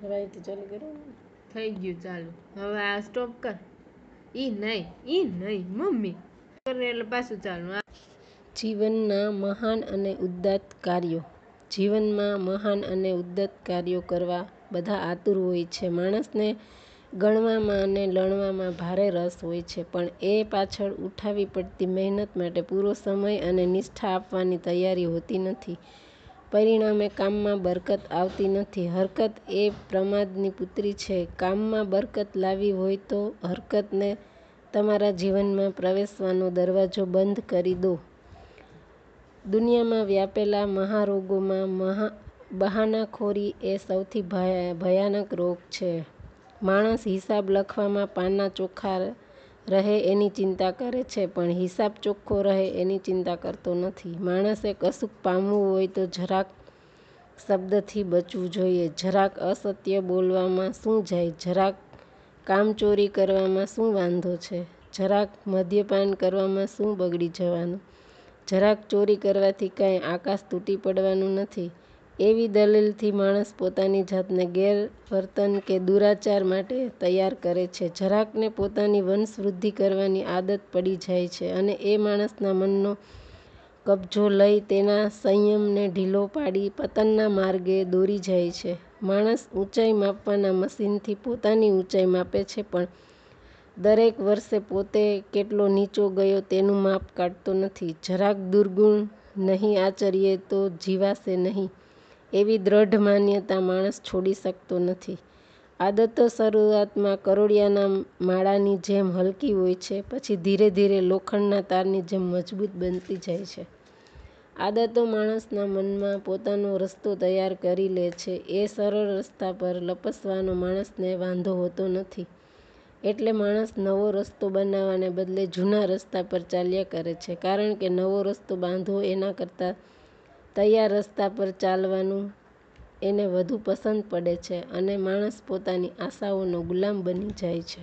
ચાલુ કરો થઈ ગયું ચાલુ. હવે આ સ્ટોપ કર. ઈ નહીં ઈ નહીં મમ્મી. કરે એટલે પાછું ચાલુ. આ જીવનના મહાન અને ઉદ્દાત કાર્યો. જીવનમાં મહાન અને ઉદ્દત કાર્યો કરવા બધા આતુર હોય છે. માણસને ગણવામાં અને લણવામાં ભારે રસ હોય છે પણ એ પાછળ ઉઠાવી પડતી મહેનત માટે પૂરો સમય અને નિષ્ઠા આપવાની તૈયારી હોતી નથી. પરિણામે કામમાં બરકત આવતી નથી. હરકત એ પ્રમાદની પુત્રી છે. કામમાં બરકત લાવવી હોય તો હરકતને તમારા જીવનમાં પ્રવેશવાનો દરવાજો બંધ કરી દો. દુનિયામાં વ્યાપેલા મહારોગોમાં મહા બહાનાખોરી એ સૌથી ભયાનક રોગ છે. માણસ હિસાબ લખવામાં પાના ચોખ્ખા રહે એની ચિંતા કરે છે, પણ હિસાબ ચોખ્ખો રહે એની ચિંતા કરતો નથી. માણસે કશુંક પામવું હોય તો જરાક શબ્દથી બચવું જોઈએ. જરાક અસત્ય બોલવામાં શું જાય? જરાક કામચોરી કરવામાં શું વાંધો છે? જરાક મદ્યપાન કરવામાં શું બગડી જવાનું? જરાક ચોરી કરવાથી કાંઈ આકાશ તૂટી પડવાનું નથી. એવી દલીલથી માણસ પોતાની જાતને ગેરવર્તન કે દુરાચાર માટે તૈયાર કરે છે. જરાકને પોતાની વંશવૃદ્ધિ કરવાની આદત પડી જાય છે અને એ માણસના મનનો કબજો લઈ તેના સંયમને ઢીલો પાડી પતનના માર્ગે દોરી જાય છે. માણસ ઊંચાઈ માપવાના મશીનથી પોતાની ઊંચાઈ માપે છે પણ દરેક વર્ષે પોતે કેટલો નીચો ગયો તેનું માપ કાઢતો નથી. જરાક દુર્ગુણ નહીં આચરીએ તો જીવાશે નહીં. એવી દ્રઢ માન્યતા માણસ છોડી શકતો નથી. આદતો શરૂઆતમાં કરોળિયાના માળાની જેમ હલકી હોય છે, પછી ધીરે ધીરે લોખંડના તારની જેમ મજબૂત બનતી જાય છે. આદતો માણસના મનમાં પોતાનો રસ્તો તૈયાર કરી લે છે. એ સરળ રસ્તા પર લપસવાનો માણસને વાંધો હોતો નથી. એટલે માણસ નવો રસ્તો બનાવવાને બદલે જૂના રસ્તા પર ચાલ્યા કરે છે. કારણ કે નવો રસ્તો બાંધવો એના કરતાં તૈયાર રસ્તા પર ચાલવાનું એને વધુ પસંદ પડે છે અને માણસ પોતાની આશાઓનો ગુલામ બની જાય છે.